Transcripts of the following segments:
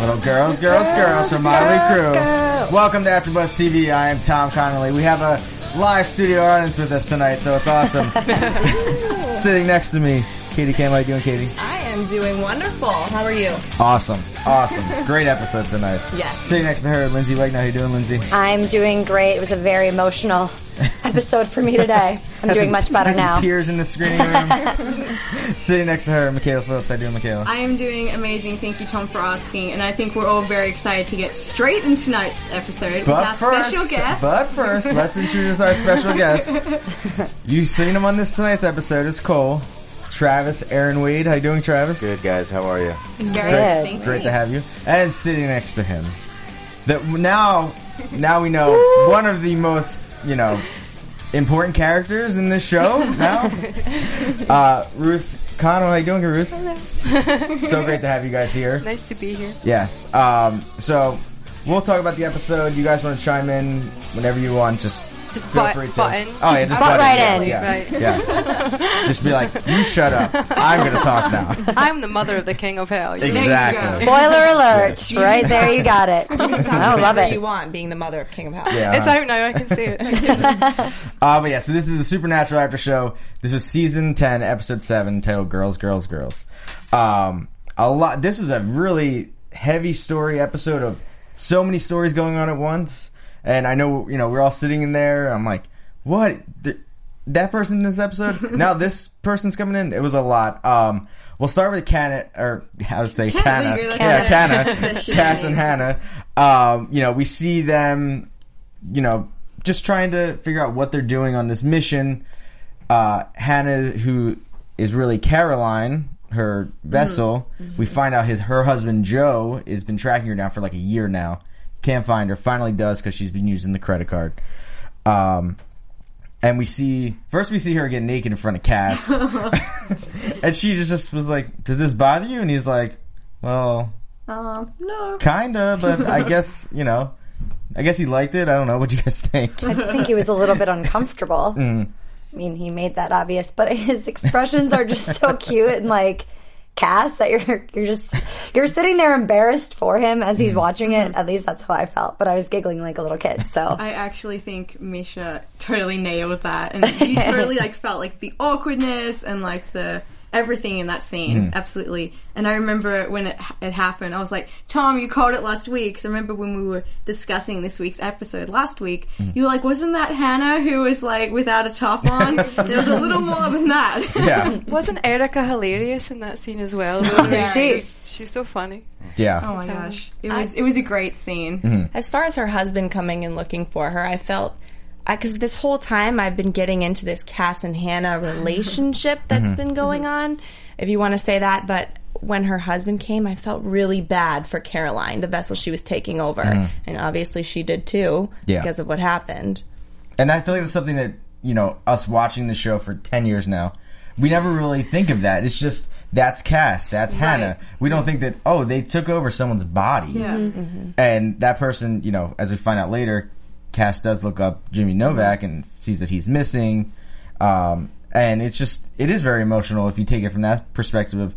Little girls, girls, girls from Mötley Crüe. Welcome to AfterBuzz TV. I am Tom Connolly. We have a live studio audience with us tonight, so it's awesome. Sitting next to me, Katie Cam. How you doing, Katie? I am doing wonderful. How are you? Awesome, awesome, great episode tonight. Yes. Sitting next to her, Lyndsey Wegner. How you doing, Lyndsey? I'm doing great. It was a very emotional episode for me today. I'm doing some- much better now. Tears in the screening room. Sitting next to her, Mikaela Phillips. How you doing, Mikaela? I am doing amazing. Thank you, Tom, for asking. And I think we're all very excited to get straight into tonight's episode with But our first, special guest. but first, let's introduce our special guest. You've seen him on this tonight's episode. It's Cole, Travis, Aaron Wade. How you doing, Travis? Good guys, how are you? very Good. good. Thank Great to have you. And sitting next to him, that now, now we know one of the most, you know, important characters in this show. Now, uh, Ruth Connell. How you doing, Ruth? so great to have you guys here. Nice to be here. Yes. Um, so we'll talk about the episode. You guys want to chime in whenever you want. Just Just feel butt- free to. butt in. Oh yeah, Just just butt right yeah, in. Yeah, Right. yeah. just be like, you shut up. I'm gonna talk now. I'm the mother of the king of hell. You? Exactly. Spoiler alert! Yeah. Right there, you got it. I love it. you want, being the mother of King of Hell. Yeah. It's out now. I can see it. Uh, but yeah, so this is a supernatural after show. This was season ten, episode seven, titled "Girls, Girls, Girls." Um, a lot. This was a really heavy story episode of so many stories going on at once. And I know, you know, we're all sitting in there. I'm like, what? Th- that person in this episode? now this person's coming in. It was a lot. Um, we'll start with Canna, or I would say Canna. Yeah, Canna. Cass and. Hannah. Um, you know, we see them, you know, just trying to figure out what they're doing on this mission. Uh, Hannah, who is really Caroline, her vessel, we find out his her husband Joe has been tracking her down for like a year now. Can't find her. Finally does because she's been using the credit card. Um, and we see first we see her get naked in front of Cass, and she just, just was like, "Does this bother you?" And he's like, "Well, Um, no. kinda, but I guess you know, I guess he liked it. I don't know. What you guys think? I think he was a little bit uncomfortable. Mm. I mean, he made that obvious, but his expressions are just so cute and like Cass that you're you're just you're sitting there embarrassed for him as he's mm-hmm. watching it. At least that's how I felt. But I was giggling like a little kid. So I actually think Misha totally nailed that, and you totally like felt like the awkwardness and like the everything in that scene, hmm. absolutely. And I remember when it, it happened, I was like, "Tom, you called it last week." Because I remember when we were discussing this week's episode last week, hmm. you were like, "Wasn't that Hannah who was like without a top on?" there was a little more than that. yeah, Wasn't Erica hilarious in that scene as well? though? She- she's, she's so funny. yeah. Oh my gosh, it was it was a great scene. Hmm. As far as her husband coming and looking for her, I felt because this whole time I've been getting into this Cass and Hannah relationship that's mm-hmm. been going mm-hmm. on, if you want to say that. But when her husband came, I felt really bad for Caroline, the vessel she was taking over, mm-hmm. and obviously she did too Yeah. because of what happened. And I feel like it's something that you know us watching the show for ten years now. We never really think of that. It's just that's Cass, that's Hannah. We don't think that oh they took over someone's body. Yeah. And that person, you know, as we find out later, Cass does look up Jimmy Novak and sees that he's missing. Um, and it's just, it is very emotional if you take it from that perspective of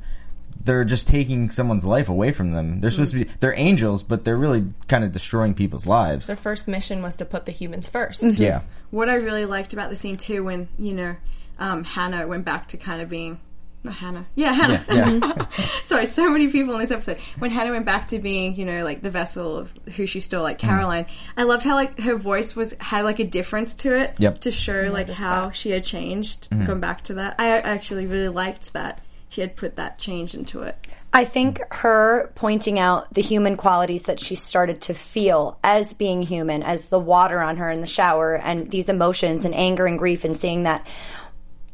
they're just taking someone's life away from them. They're supposed to be, they're angels, but they're really kind of destroying people's lives. Their first mission was to put the humans 1st Yeah. what I really liked about the scene too, when you know um, Hannah went back to kind of being not Hannah, yeah, Hannah. Yeah. Sorry, so many people in this episode. When Hannah went back to being, you know, like the vessel of who she stole, like mm-hmm. Caroline, I loved how like her voice was had like a difference to it, Yep. to show like how she had changed. Mm-hmm. Going back to that, I actually really liked that she had put that change into it. I think her pointing out the human qualities that she started to feel as being human, as the water on her in the shower, and these emotions and anger and grief, and seeing that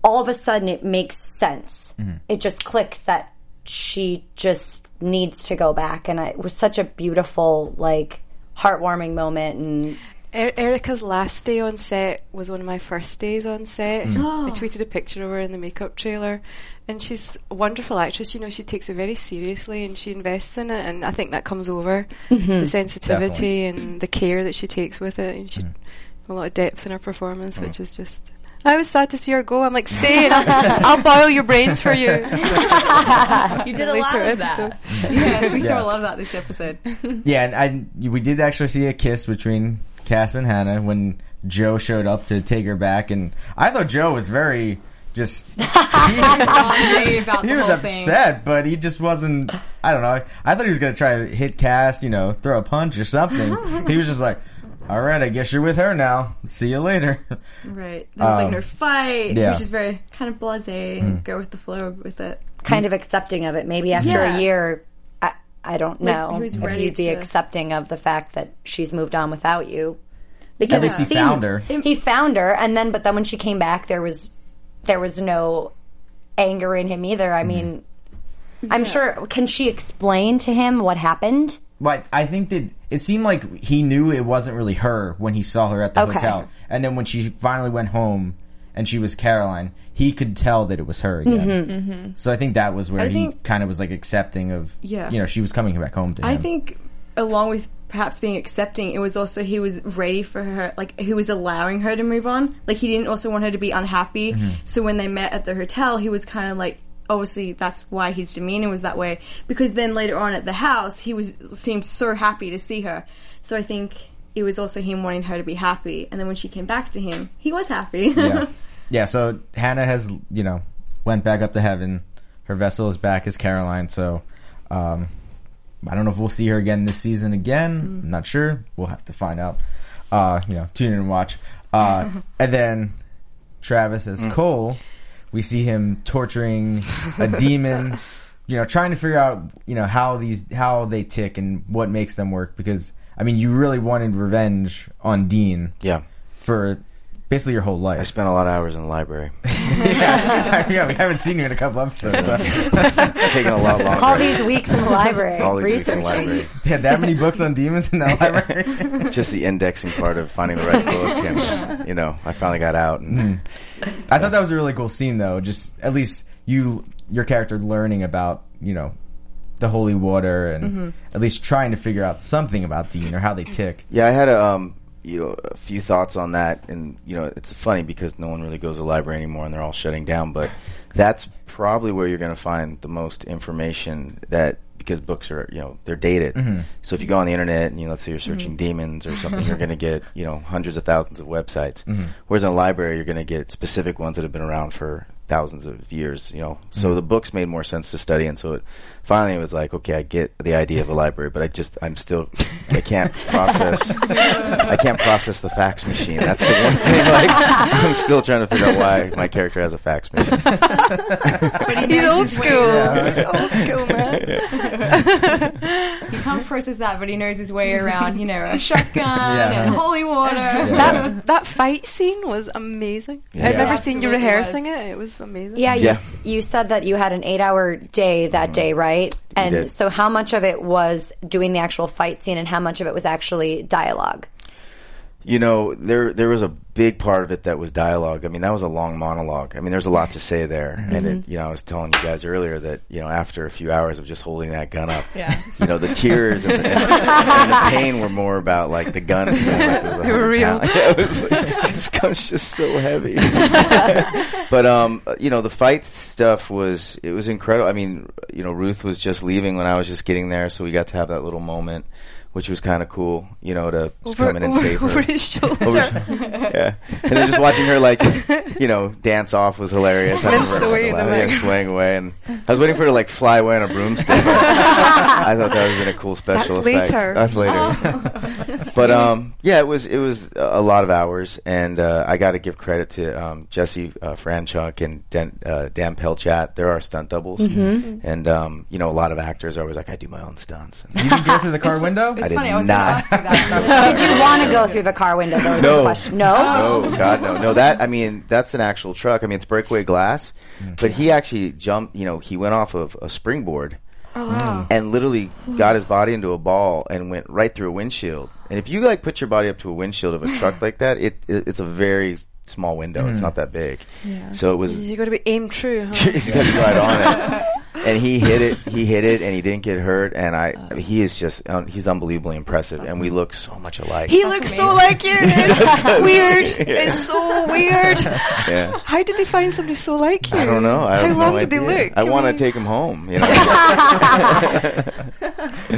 all of a sudden it makes sense. Mm-hmm. It just clicks that she just needs to go back. And I, it was such a beautiful, like, heartwarming moment. And Er- Erica's last day on set was one of my first days on set. Mm. Oh. I tweeted a picture of her in the makeup trailer, and she's a wonderful actress. You know, she takes it very seriously and she invests in it, and I think that comes over mm-hmm. the sensitivity and the care that she takes with it, and she mm. a lot of depth in her performance, mm. which is just. I was sad to see her go. I'm like, stay. and I'll, I'll boil your brains for you. You did a Later lot of episode. that. Yes, we saw Yes. a lot of that this episode. Yeah, and I we did actually see a kiss between Cass and Hannah when Joe showed up to take her back, and I thought Joe was very just he, about he the was whole thing. upset, but he just wasn't. I don't know. I thought he was gonna try to hit Cass, you know, throw a punch or something. he was just like, "All right, I guess you're with her now. See you later." Right. That was like Um, no fight, yeah. which is very kind of blasé and go with the flow with it. kind of accepting of it. Maybe after Yeah. a year, I, I don't know who's if you'd be to- accepting of the fact that she's moved on without you. At Because least he found her. He found her, and then but then when she came back, there was there was no anger in him either. I mean, I'm sure. Can she explain to him what happened? But I think that it seemed like he knew it wasn't really her when he saw her at the Okay. hotel, and then when she finally went home and she was Caroline, he could tell that it was her again. Mm-hmm. Mm-hmm. So I think that was where I he think- kind of was like accepting of, Yeah. you know, she was coming back home to him. I think, along with perhaps being accepting, it was also he was ready for her, like he was allowing her to move on. Like he didn't also want her to be unhappy. Mm-hmm. So when they met at the hotel, he was kind of like. Obviously, that's why his demeanor was that way. Because then later on at the house, he was seemed so happy to see her. So I think it was also him wanting her to be happy. And then when she came back to him, he was happy. yeah, yeah. So Hannah has, you know, went back up to heaven. Her vessel is back as Caroline. So um, I don't know if we'll see her again this season. Again, I'm not sure. We'll have to find out. Uh, you know, tune in and watch. Uh, and then Travis as Cole, we see him torturing a demon. You know, trying to figure out you know how these how they tick and what makes them work. Because I mean, you really wanted revenge on Dean Yeah. for basically your whole life. I spent a lot of hours in the library. yeah, yeah, we haven't seen you in a couple episodes. So. It's taken a lot longer. All these weeks in the library, All these weeks in the library. They had that many books on demons in the library. Just the indexing part of finding the right book, and you know, I finally got out. And I thought that was a really cool scene, though. Just at least you, your character, learning about you know the holy water and at least trying to figure out something about Dean or how they tick. Yeah, I had a um, you know a few thoughts on that, and you know it's funny because no one really goes to the library anymore, and they're all shutting down. But that's probably where you're going to find the most information that because books are you know they're dated. Mm-hmm. So if you go on the internet and you let's say you're searching mm-hmm. demons or something, you're going to get you know hundreds of thousands of websites. Mm-hmm. Whereas in a library, you're going to get specific ones that have been around for thousands of years. You know, so the books made more sense to study, and so it finally it was like, okay, I get the idea of the library, but I just I'm still I can't process I can't process the fax machine. That's the one thing. Like I'm still trying to figure out why my character has a fax machine. He's old school. He's old school, man. he can't process that, but he knows his way around, you know, a shotgun Yeah. and holy water. That that fight scene was amazing. Yeah. I've never seen you rehearsing was. it. It was amazing. Yeah, you Yeah. s you said that you had an eight hour day that mm-hmm. day, right? And so, how much of it was doing the actual fight scene, and how much of it was actually dialogue? You know, there there was a big part of it that was dialogue. I mean, that was a long monologue. I mean, there's a lot to say there. And it, you know, I was telling you guys earlier that you know, after a few hours of just holding that gun up, Yeah. you know, the tears and the, and, and the pain were more about like the gun. You know, like it was They were real. Yeah, it was like, this gun's just so heavy. but um, you know, the fight stuff was it was incredible. I mean, you know, Ruth was just leaving when I was just getting there, so we got to have that little moment. Which was kind of cool, you know, to just Over, come in and over, save her. over his shoulder. Over- yeah, Yeah, and then just watching her like, you know, dance off was hilarious. I Then remember sway fucking them laughing, yeah, swaying away, and I was waiting for her to like fly away on a broomstick. I thought that would have been a cool special That's effect. later. That's later. but um, yeah, it was it was a lot of hours, and uh, I got to give credit to um, Jesse uh, Franchuk and Dan, uh, Dan Pelchat. They're our stunt doubles, Mm-hmm. and um, you know, a lot of actors are always like, I do my own stunts. And You didn't go through the car window? It's did funny. I was not. going to ask you that. Did you want to go through the car window? That was the No. question. No. No, God, no, no. That I mean, that's an actual truck. I mean, it's breakaway glass, mm. but he actually jumped. You know, he went off of a springboard Oh wow. and literally got his body into a ball and went right through a windshield. And if you like put your body up to a windshield of a truck like that, it, it it's a very small window. It's mm. not that big. So it was. You got to be aim true. Huh? He's gonna be right on it. And he hit it. He hit it, and he didn't get hurt. And I, I mean, he is just, um, he's unbelievably impressive. And we look so much alike. He looks so like you. It's weird. Yeah. It's so weird. yeah. How did they find somebody so like you? I don't know. I How have long no did they look? I want to mean- take him home. You know. You're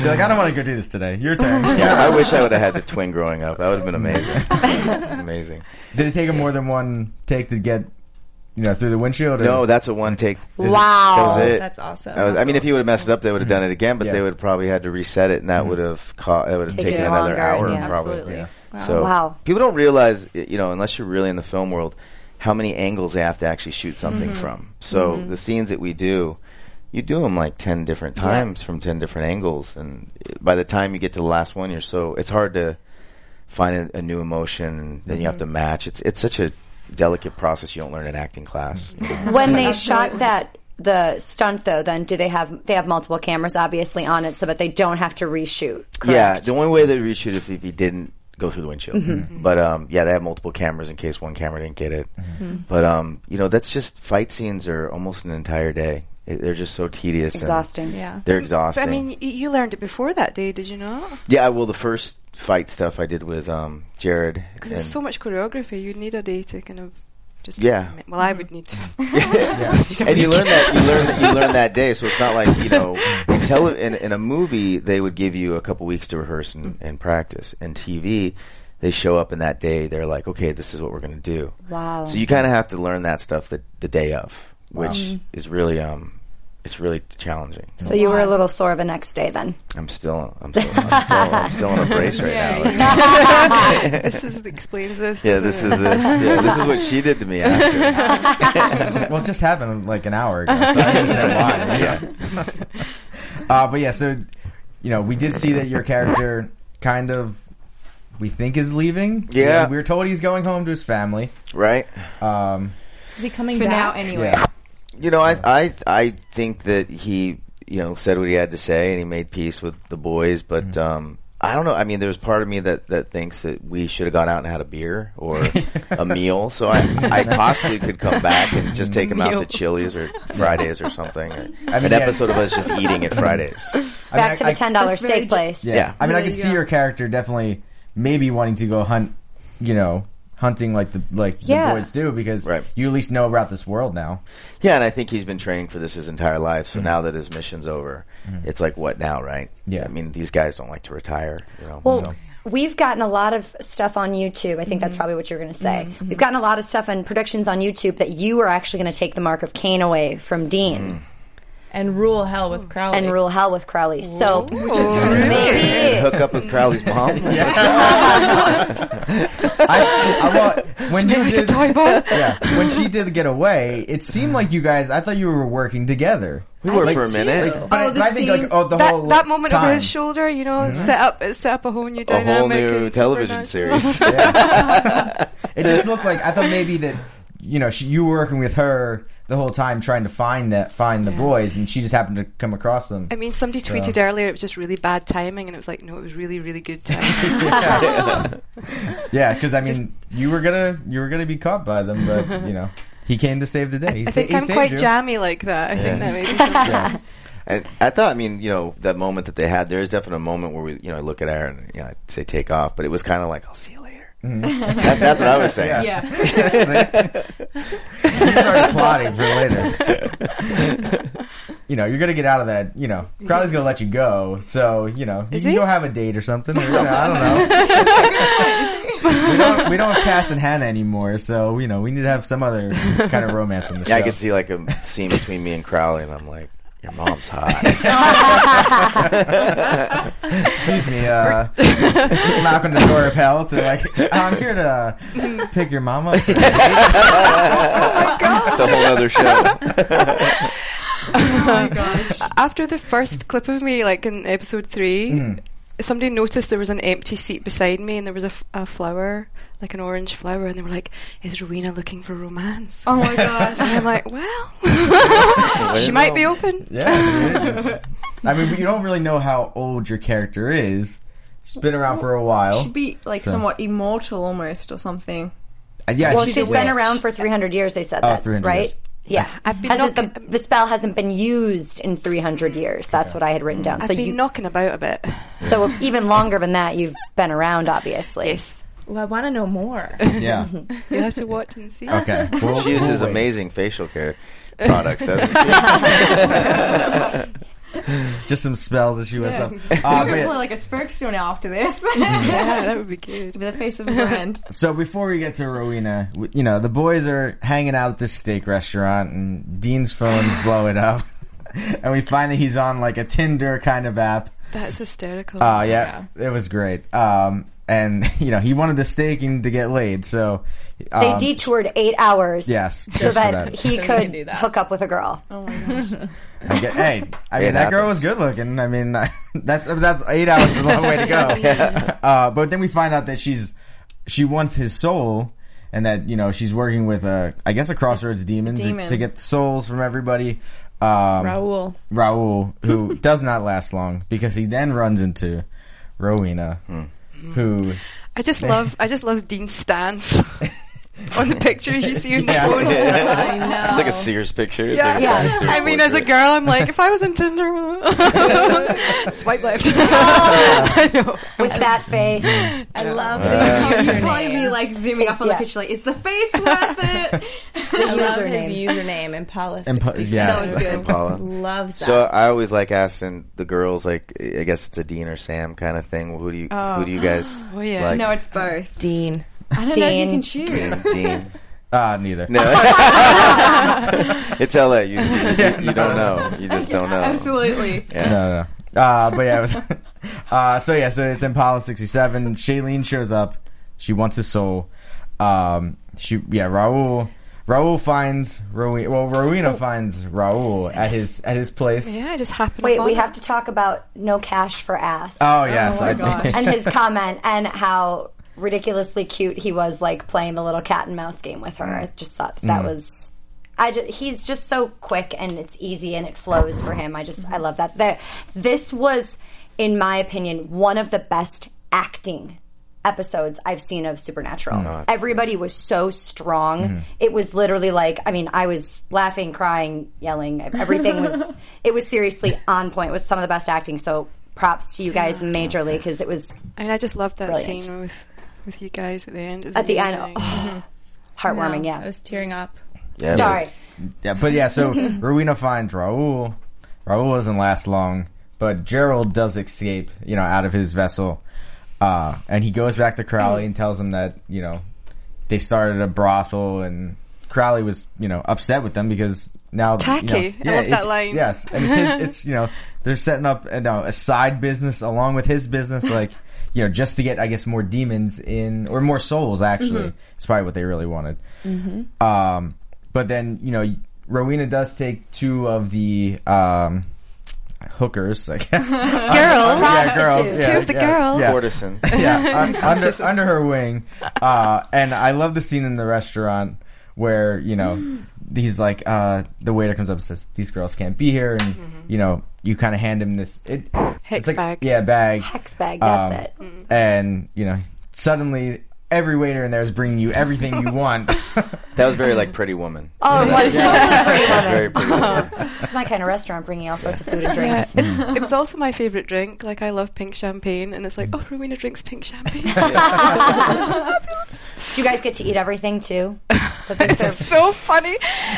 like, I don't want to go do this today. Your turn. yeah, I wish I would have had the twin growing up. That would have been amazing. amazing. Did it take him more than one take to get, you know, through the windshield? or- No, that's a one take. Wow. That was it. That's awesome. That was, I mean, if he would have messed it up, they would have done it again, but Yeah. they would have probably had to reset it, and that would have caught. It would have Taken taken another longer, hour, yeah. probably. Absolutely. Yeah. So Wow. people don't realize, you know, unless you're really in the film world, how many angles they have to actually shoot something Mm-hmm. from. So the scenes that we do, you do them like ten different times from ten different angles, and by the time you get to the last one, you're so it's hard to find a, a new emotion, and then you have to Mm-hmm. match. It's it's such a delicate process you don't learn in acting class. When they shot that the stunt though, then do they have they have multiple cameras obviously on it so that they don't have to reshoot? Yeah, the only way they reshoot if if he didn't go through the windshield. Mm-hmm. But um, yeah, they have multiple cameras in case one camera didn't get it. Mm-hmm. But um, you know, that's just fight scenes are almost an entire day. It, they're just so tedious. and exhausting. yeah. They're But exhausting. I mean, you learned it before that day, did you not? yeah. Well, the first fight stuff I did with um Jared. Because there's so much choreography, you'd need a day to kind of just. Yeah. Well, I would need to. and you learn that you learn that you learn that day. So it's not like you know in tele in, in a movie they would give you a couple weeks to rehearse and, and practice. In TV, they show up in that day. They're like, okay, this is what we're going to do. Wow. So you kind of have to learn that stuff the the day of, which is really um it's really challenging. So you were a little sore the next day then. I'm still I'm still I'm still, I'm still on a brace right now. this is, explains this. Yeah, this it? is this, yeah, this is what she did to me after. well, it just happened like an hour ago, so I understand why. Yeah. uh, but yeah, so you know, we did see that your character kind of we think is leaving. Yeah. we were told he's going home to his family. Right? Um, Is he coming For now, anyway. yeah, You know, I I I think that he you know said what he had to say and he made peace with the boys, but um I don't know. I mean, there's part of me that, that thinks that we should have gone out and had a beer or a meal. So I, I possibly could come back and just take him out to Chili's or Fridays or something. Or I mean, an yeah. episode of us just eating at Fridays. I mean, Back I- to the ten dollar steak place. Yeah. Yeah. I mean, I could you see go. your character definitely maybe wanting to go hunt, you know, hunting like the like Yeah. the boys do because Right. you at least know about this world now. Yeah, and I think he's been training for this his entire life. So mm. now that his mission's over, mm. it's like what now, right? Yeah. I mean, these guys don't like to retire. You know. Well, so. we've gotten a lot of stuff on YouTube. I think that's mm-hmm. probably what you're going to say. Mm-hmm. We've gotten a lot of stuff and predictions on YouTube that you are actually going to take the mark of Cain away from Dean mm. And rule hell with Crowley. and rule hell with Crowley. So Which is really maybe hook up with Crowley's mom. I, I want when you did, yeah, when she did get away, it seemed like you guys. I thought you were working together. We were Like, for a minute. Like, but, oh, I- Oh, the but I think like oh the that, whole that moment time. over his shoulder, you know, mm-hmm. set up set up a whole new dynamic. a whole new television supernatural. series. It just looked like I thought maybe that you know she, you were working with her the whole time trying to find that find the boys, and she just happened to come across them. I mean, somebody tweeted earlier it was just really bad timing, and it was like, no, it was really, really good timing. Yeah, because I mean you were gonna you were gonna be caught by them, but you know he came to save the day. He I sa- think he I'm quite you. jammy like that. I Yeah. think that maybe. sometimes. Yes. And I thought, I mean, you know, that moment that they had, there is definitely a moment where we, you know, I look at her and, you know, I'd say take off, but it was kind of like, I'll see you later. that, that's what I was saying. Yeah. Yeah. you started plotting for later. you know, you're gonna get out of that. You know, Crowley's gonna let you go. So you know, you Is can go have a date or something. Or, you know, I don't know. we don't we don't have Cass and Hannah anymore. So you know, we need to have some other kind of romance in the show. Yeah, I show. could see like a scene between me and Crowley, and I'm like, "Your mom's hot." Excuse me, uh, knock on the door of hell to like, I'm here to uh, pick your mom up. oh my god. It's a whole other show. Oh my gosh. After the first clip of me, like in episode three, Mm. Somebody noticed there was an empty seat beside me, and there was a, f- a flower, like an orange flower, and they were like, "Is Rowena looking for romance?" Oh my gosh. And I'm like, "Well, she might be open." Yeah, I mean, but you don't really know how old your character is. She's been around for a while. She'd be like So- somewhat immortal almost or something. Uh, yeah, Well, she's, she's a been around for 300 years. They said Oh, that's right. years. Yeah, I've been Hasn't knocking- the, the spell hasn't been used in 300 years. That's what I had written down. I've So been you, knocking about a bit. so even longer than that, you've been around, obviously. Yes, Well, I want to know more. yeah. you have to watch and see. Okay. We'll- She uses amazing facial care products, doesn't she? Just some spells that she whips up. Uh, I'm but gonna yeah, play like a Spurk stone after this. yeah, that would be good. With the face of a brand. so before we get to Rowena, w- you know, the boys are hanging out at this steak restaurant and Dean's phone's blowing up. and we find that he's on like a Tinder kind of app. That's hysterical. Uh, yeah, it was great. Um, and you know, he wanted the staking to get laid, so They um, detoured eight hours. Yes, so just for that, that. he they could do that. hook up with a girl. Oh my gosh. I get, hey, I mean It that girl was good looking. I mean that's that's eight hours is a long way to go. uh, but then we find out that she's she wants his soul, and that you know she's working with a I guess a crossroads demon, to, Demon. to get souls from everybody. Um, Raul. Raul, who does not last long because he then runs into Rowena, who I just love, I just love Dean's stance on the picture you see in the Yeah. I know. It's like a Sears picture. It's Yeah. like Yeah. Sears I mean, as a girl, I'm like, if I was in Tinder, swipe left. I know. With that face. I love Uh, his You'd probably be like zooming up on Yeah. the picture, like, is the face worth it? I love his username, Impala. Impa- 66. yeah. That was good. Impala. Loves that. So I always like asking the girls, like I guess it's a Dean or Sam kind of thing. Who do you oh. who do you guys Oh, yeah. like? no, it's both. Dean. I don't know if you Dean. can choose. Dean. uh, neither. No, it's LA. You, you you don't know. You just don't know. Absolutely. Yeah. No, no. Uh, but yeah, it was. uh, so yeah, so it's Impala sixty seven. Shailene shows up. She wants his soul. Um, she yeah, Raul. Raul finds Rowena. Well, Rowena finds Raul at his at his place. Yeah, I just happened. Wait, upon we have to talk about no cash for ass. Oh yes, Oh my I- gosh. and his comment and how ridiculously cute he was like playing the little cat and mouse game with her. I just thought that, that was I just, he's just so quick and it's easy and it flows for him. I just I love that. There this was in my opinion one of the best acting episodes I've seen of Supernatural. Everybody was so strong. Mm-hmm. It was literally like I mean I was laughing, crying, yelling. Everything was it was seriously on point. It was some of the best acting. So props to you guys majorly because it was I mean, I just loved that Brilliant. scene with with you guys at the end. At the end. amazing. Oh, heartwarming, I yeah. I was tearing up. Yeah, Sorry. Yeah, but yeah, so Rowena finds Raul. Raul doesn't last long, but Gerald does escape, you know, out of his vessel. Uh, and he goes back to Crowley and tells him that, you know, they started a brothel and Crowley was, you know, upset with them because now It's tacky. You know, I love that it's- line. Yes, and it's, his, it's you know they're setting up you know, a side business along with his business, like you know just to get I guess more demons in or more souls. Actually, Mm-hmm. it's probably what they really wanted. Um, but then you know Rowena does take two of the um, hookers, I guess. Girls. yeah, girls. Yeah, Two of the yeah, girls. Yeah Courtesans. yeah, un- under under her wing. Uh, and I love the scene in the restaurant where you know he's like uh, the waiter comes up and says these girls can't be here, and you know you kind of hand him this it, Hex it's like, bag. yeah, bag, Hex bag, that's Um, it. and you know suddenly every waiter in there is bringing you everything you want. That was very like Pretty Woman. Oh, it was totally pretty very Pretty Woman. It's my kind of restaurant, bringing all sorts of food and Yeah, drinks. it was also my favorite drink. Like I love pink champagne, and it's like, oh, Rowena drinks pink champagne. Do you guys get to eat everything too? That they serve? so funny.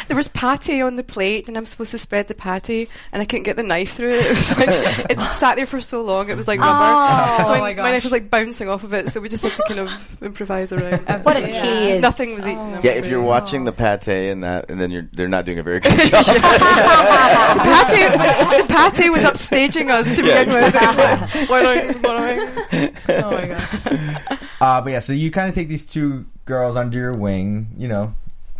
There was patty on the plate, and I'm supposed to spread the patty, and I couldn't get the knife through it. It was like it sat there for so long, it was like rubber. Oh. so Oh my, my my knife was like bouncing off of it. So we just had to kind of improvise around. what a Yeah. tease! Nothing was eaten. Yeah, if you're watching the pate and that, and then you're they're not doing a very good job. Patty, Patty was upstaging us to begin with. What are you- what are Oh my gosh. Uh, but yeah, so you kind of take these two girls under your wing. You know,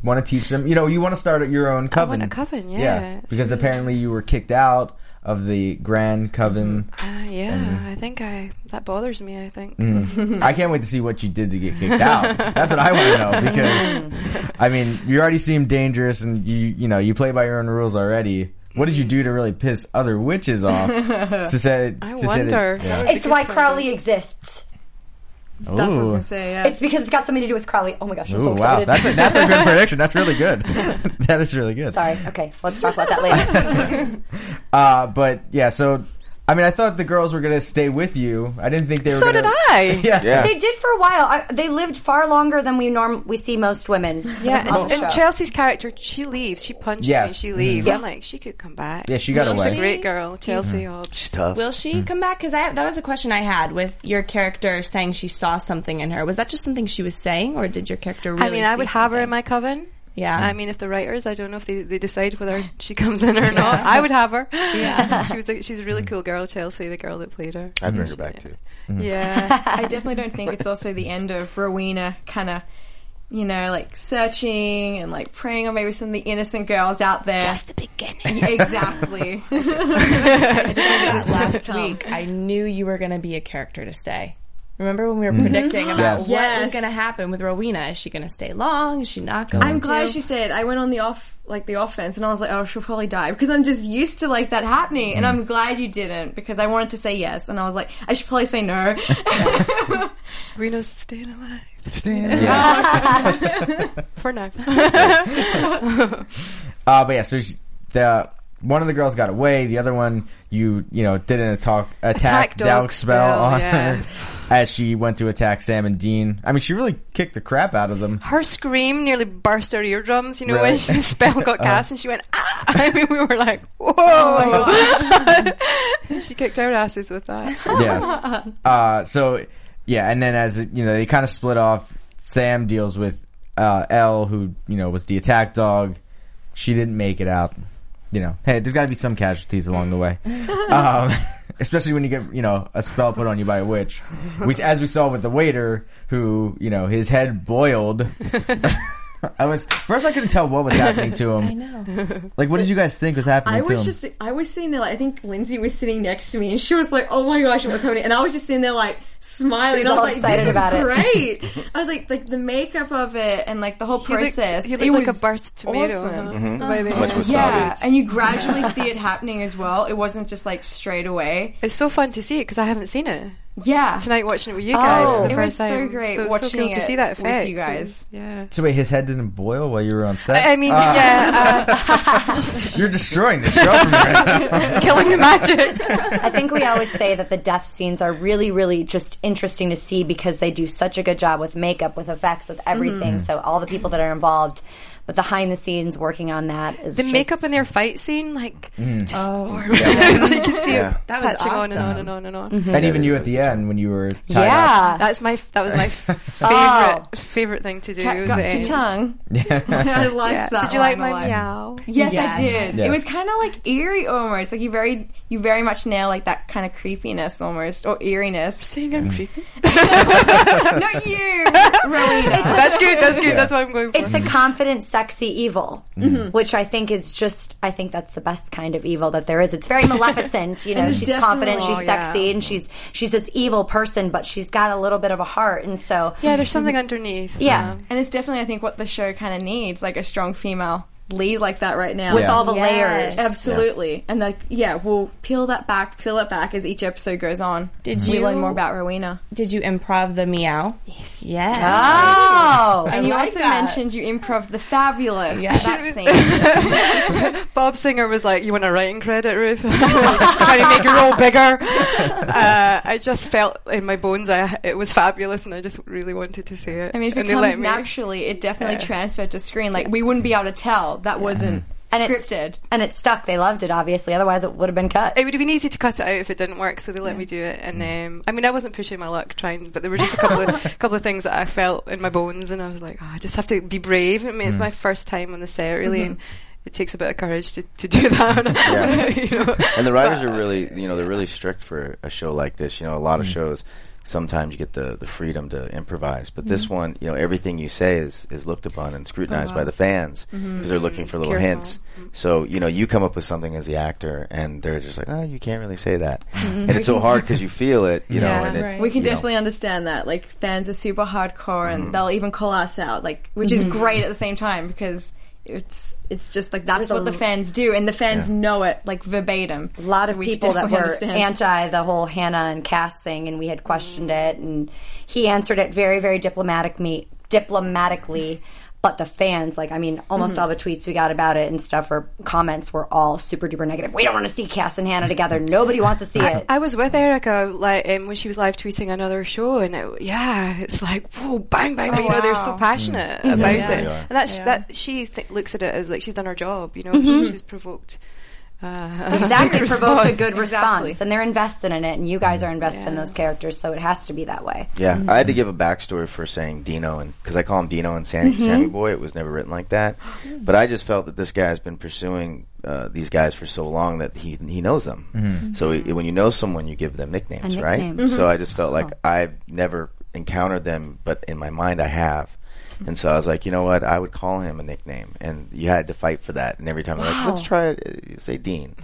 want to teach them. You know, you want to start at your own coven. want a coven, yeah. It's because really- apparently you were kicked out of the Grand Coven. Uh, yeah, I think I that bothers me. I think. Mm. I can't wait to see what you did to get kicked out. That's what I want to know because I mean, you already seem dangerous, and you you know you play by your own rules already. What did you do to really piss other witches off? to say, I to say that- wonder. yeah. It's why Crowley exists. That's what I was Ooh. gonna say. Yeah. It's because it's got something to do with Crowley. Oh my gosh, I'm Ooh, so wow, excited. that's a, that's a good prediction. That's really good. that is really good. Sorry. Okay, let's talk about that later. Uh, but yeah, so I mean, I thought the girls were gonna stay with you. I didn't think they were. So gonna, did I. Yeah, Yeah. they did for a while. I, they lived far longer than we norm we see most women. Yeah, and, and. Chelsea's character, she leaves. She punches Yes. me. She leaves. Mhm. I'm like, she could come back. Yeah, she got She's away. a great girl, Chelsea. Oh, She's tough. Will she come back? Because that was a question I had with your character saying she saw something in her. Was that just something she was saying, or did your character really? I mean, I see would have her in my coven. Yeah. I mean, if the writers, I don't know if they, they decide whether she comes in or not. I would have her. Yeah. she was a, she's a really cool girl, Chelsea, the girl that played her. I'd bring her mm-hmm. back too. Mm-hmm. Yeah. I definitely don't think it's also the end of Rowena kind of, you know, like searching and like preying on maybe some of the innocent girls out there. Just the beginning. Yeah, exactly. That last week, I knew you were going to be a character to stay. Remember when we were predicting about Yes. what was going to happen with Rowena? Is she going to stay long? Is she not going? To die? I'm glad to? she said I went on the off like the offense and I was like, oh, she'll probably die because I'm just used to like that happening, and I'm glad you didn't because I wanted to say yes, and I was like, I should probably say no. Rena's staying alive. Yeah. For now. Uh, but yeah, so she, the one of the girls got away. The other one, you you know, did an attack attack Attack dog, dog spell, spell, on yeah. her as she went to attack Sam and Dean. I mean, she really kicked the crap out of them. Her scream nearly burst our eardrums, you know, Really? when she, the spell got cast and she went, ah! I mean, we were like, whoa! Oh she kicked our asses with that. Yes. Uh, so yeah, and then as you know, they kind of split off. Sam deals with uh, Elle, who you know was the attack dog. She didn't make it out. You know, hey, there's got to be some casualties along the way, um, especially when you get you know a spell put on you by a witch. We, as we saw with the waiter, who you know his head boiled. I was first. I couldn't tell what was happening to him. I know. Like, what did you guys think was happening I to was him? just, I was sitting there like, I think Lyndsey was sitting next to me and she was like, oh my gosh, what's happening? And I was just sitting there like smiling. She was and I all was like, excited this about is it. great. I was like, like the makeup of it and like the whole He looked, process. he it looked like a burst tomato. awesome. huh? By the Much end. Yeah, and you gradually see it happening as well. It wasn't just like straight away. It's so fun to see it because I haven't seen it. Yeah. Tonight watching it with you guys. Oh. it's the It was first so great so, watching so cool to see that with you guys. Yeah. so wait, his head didn't boil while you were on set. I mean, Ah. yeah, uh, You're destroying the show for right now. killing the magic. I think we always say that the death scenes are really, really just interesting to see because they do such a good job with makeup, with effects, with everything. Mm-hmm. So all the people that are involved, but behind the scenes working on that is The just, makeup in their fight scene, like, just Oh, you can see Yeah. That was patching on and on awesome. and on and on. And even you at the end when you were tied Yeah. That's my that was my favorite Oh. favorite thing to do. Cat was got your tongue. up. I liked Yeah. that. Did you like my lot. meow? Yes, Yes. I did. Yes. It was kind of like eerie almost. Like you very, you very much nail like that kind of creepiness almost or eeriness. Saying I'm creepy. Not you, Rowena. That's good. That's good. That's what I'm going for. It's a confident, sexy evil, which I think is just, I think that's the best kind of evil that there is. It's very maleficent, you know, she's definitely- confident, she's Oh, yeah. sexy, and she's, she's this evil person, but she's got a little bit of a heart, and so, yeah, there's something underneath. Yeah. Um, and it's definitely, I think, what the show kind of needs, like a strong female lead like that right now. with Yeah. all the Yes. layers. Absolutely. And like, yeah, we'll peel that back, peel it back as each episode goes on. Did we you- learn more about Rowena? Did you improv the meow? Yes. Yes. Oh, And you like also that. mentioned you improv the fabulous. Yeah. That scene. Bob Singer was like, "You want a writing credit, Ruth? Trying to make your role bigger." Uh, I just felt in my bones, I, it was fabulous, and I just really wanted to say it. I mean, if it and they let comes me. naturally, it definitely Yeah. transferred to screen. Like, we wouldn't be able to tell that wasn't mm-hmm. And it's- scripted. and it stuck. They loved it, obviously. Otherwise, it would have been cut. It would have been easy to cut it out if it didn't work, so they let me do it. And mm. um, I mean, I wasn't pushing my luck trying, but there were just a couple of couple of things that I felt in my bones, and I was like, oh, I just have to be brave. I mean, it's mm. my first time on the set, really, and mm-hmm. it takes a bit of courage to, to do that. Yeah. you know? and the writers But, are really, you know, they're really strict for a show like this. You know, a lot of mm. shows, sometimes you get the, the freedom to improvise, but this mm-hmm. one, you know, everything you say is, is looked upon and scrutinized by uh-huh. the fans mm-hmm. because they're looking for little Careful. hints. So, you know, you come up with something as the actor and they're just like, oh, you can't really say that. Mm-hmm. And it's so hard because you feel it, you know, Yeah, and it, right. We can you know. definitely understand that. Like, fans are super hardcore Mm-hmm. and they'll even call us out, like, which is great at the same time because it's it's just like that's what a- the fans do and the fans know it like verbatim. a lot So of people that were understand. anti the whole Hannah and Cass thing, and we had questioned it, and he answered it very, very diplomatic me diplomatically. But the fans, like, I mean, almost Mm-hmm. all the tweets we got about it and stuff or comments were all super duper negative. We don't want to see Cass and Hannah together. Nobody wants to see it. I was with Erica like um, when she was live tweeting another show, and it, yeah, it's like whoa, bang, bang, bang. You know, they're so passionate about Yeah, it, they are. and that's that she th- looks at it as like she's done her job. You know, she's provoked. Uh, Exactly, big provoked a good response, Exactly. and they're invested in it, and you guys are invested in those characters, so it has to be that way. Yeah, mm-hmm. I had to give a backstory for saying Dino, and because I call him Dino and Sammy, mm-hmm. Sammy Boy, it was never written like that. But I just felt that this guy has been pursuing uh, these guys for so long that he he knows them. Mm-hmm. So he, when you know someone, you give them nicknames, A right? nickname. So I just felt like I've never encountered them, but in my mind, I have. And so I was like, you know what? I would call him a nickname, and you had to fight for that. And every time I'm like, let's try it. uh, Say Dean,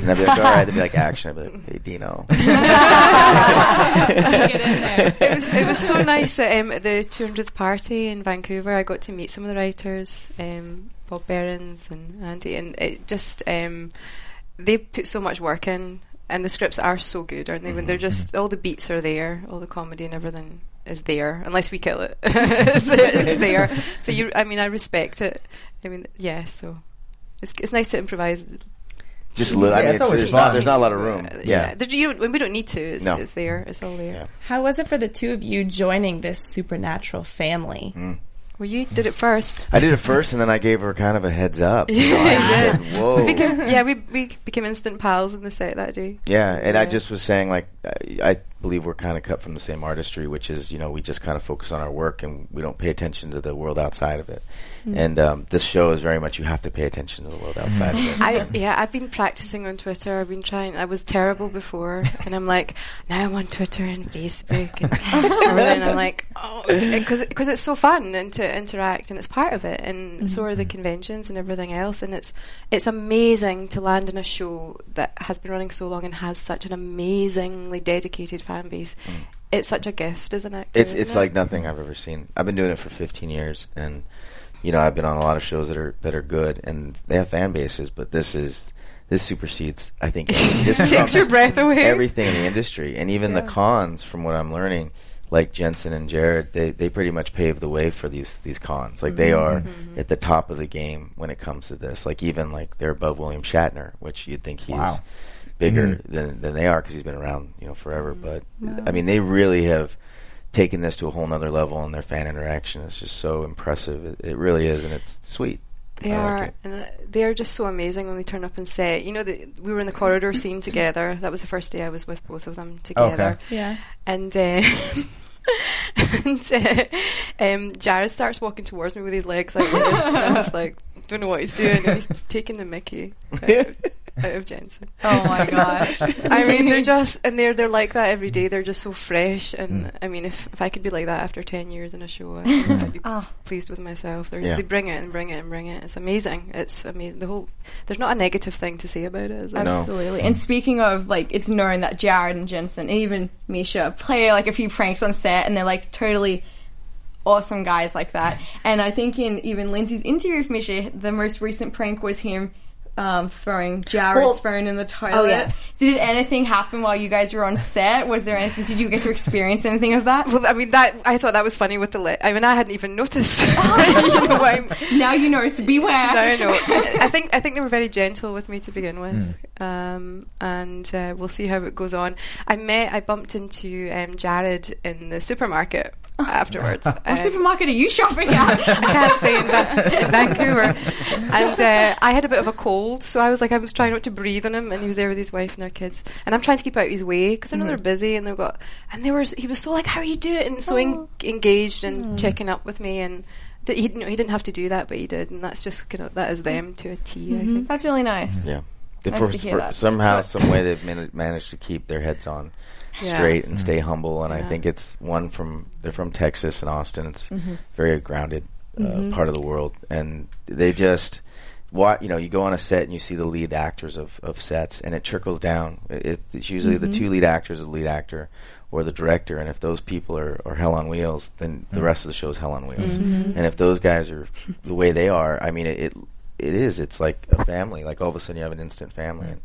and I'd be like, all right. They'd be like, action. I'd be like, hey, Dino. Get in there. it was it was so nice at um, at the 200th party in Vancouver. I got to meet some of the writers, um, Bob Berens and Andy, and it just um, they put so much work in, and the scripts are so good, aren't they? When they're just all the beats are there, all the comedy and everything is there, unless we kill it. it's, it's there. So you, I mean, I respect it. I mean, yeah. So it's it's nice to improvise. Just a little. I mean, it's it's, there's, not, there's not a lot of room. Yeah. there- you don't, we don't need to. It's, No. it's there. It's all there. Yeah. How was it for the two of you joining this supernatural family? Hmm. Well, you did it first. I did it first, and then I gave her kind of a heads up. You know, I Yeah. said, "Whoa." yeah, we we became instant pals in the set that day. Yeah, and I just was saying, like, I, I believe we're kind of cut from the same artistry, which is, you know, we just kind of focus on our work and we don't pay attention to the world outside of it. And um, this show is very much you have to pay attention to the world outside of it. I yeah, I've been practicing on Twitter. I've been trying. I was terrible before, and I'm like now I'm on Twitter and Facebook and everything. I'm like oh, because because it's so fun and to interact and it's part of it, and so are the conventions and everything else. And it's it's amazing to land in a show that has been running so long and has such an amazingly dedicated fan base. It's such a gift as an actor. It's isn't it's it? like nothing I've ever seen. I've been doing it for 15 years, and you know I've been on a lot of shows that are that are good, and they have fan bases, but this is this supersedes. I think this takes your breath away. Everything in the industry, and even the cons, from what I'm learning, like Jensen and Jared, they they pretty much paved the way for these these cons. Like they mm-hmm. are mm-hmm. at the top of the game when it comes to this. Like even like they're above William Shatner, which you'd think he's Wow. bigger mm-hmm. than than they are because he's been around you know forever. But I mean, they really have taken this to a whole nother level, and their fan interaction is just so impressive. It, it really is, and it's sweet. They I are, it. and uh, they are just so amazing when they turn up and say, you know, the, we were in the corridor scene together. That was the first day I was with both of them together. Yeah. And, uh, and uh, um, Jared starts walking towards me with his legs like this. and I'm just like, don't know what he's doing. He's taking the Mickey out, out of Jensen. Oh my gosh. I mean, they're just, and they're they're like that every day. They're just so fresh. And mm. I mean, if if I could be like that after ten years in a show, I think I'd be Oh. pleased with myself. They're, Yeah. They bring it and bring it and bring it. It's amazing. It's amazing. The whole there's not a negative thing to say about it. Is there? No. Absolutely. And speaking of like, it's known that Jared and Jensen, and even Misha, play like a few pranks on set, and they're like totally awesome guys like that. And I think in even Lyndsey's interview with Misha, the most recent prank was him um, throwing Jared's Well- phone in the toilet. Oh, yeah. So did anything happen while you guys were on set? Was there anything? Did you get to experience anything of that? Well, I mean that I thought that was funny with the lit. I mean, I hadn't even noticed. you know what I'm, now you know. So beware. no, no. I think I think they were very gentle with me to begin with, um, and uh, we'll see how it goes on. I met, I bumped into um, Jared in the supermarket afterwards. What Um, supermarket are you shopping at? I can't say in, Va- in Vancouver. And uh, I had a bit of a cold, so I was like, I was trying not to breathe on him, and he was there with his wife and their kids. And I'm trying to keep out of his way because I know mm-hmm. they're busy, and they've got, and they were, he was so like, how are you doing? And so en- engaged and mm. checking up with me, and that he, you know, he didn't have to do that, but he did, and that's just kind of that is them to a T. I mm-hmm. think. That's really nice. Yeah. Nice for, to hear for that. somehow, some way, they've man- managed to keep their heads on Yeah. straight and stay mm-hmm. humble. And I think it's one from they're from Texas and Austin. It's Mm-hmm. very grounded uh, part of the world, and they just what you know. You go on a set and you see the lead actors of, of sets, and it trickles down. It, it's usually the two mm-hmm. lead actors, the lead actor. Or the director, and if those people are, are hell on wheels, then the mm-hmm. rest of the show is hell on wheels. Mm-hmm. And if those guys are the way they are, I mean, it, it it is. It's like a family. Like all of a sudden, you have an instant family, and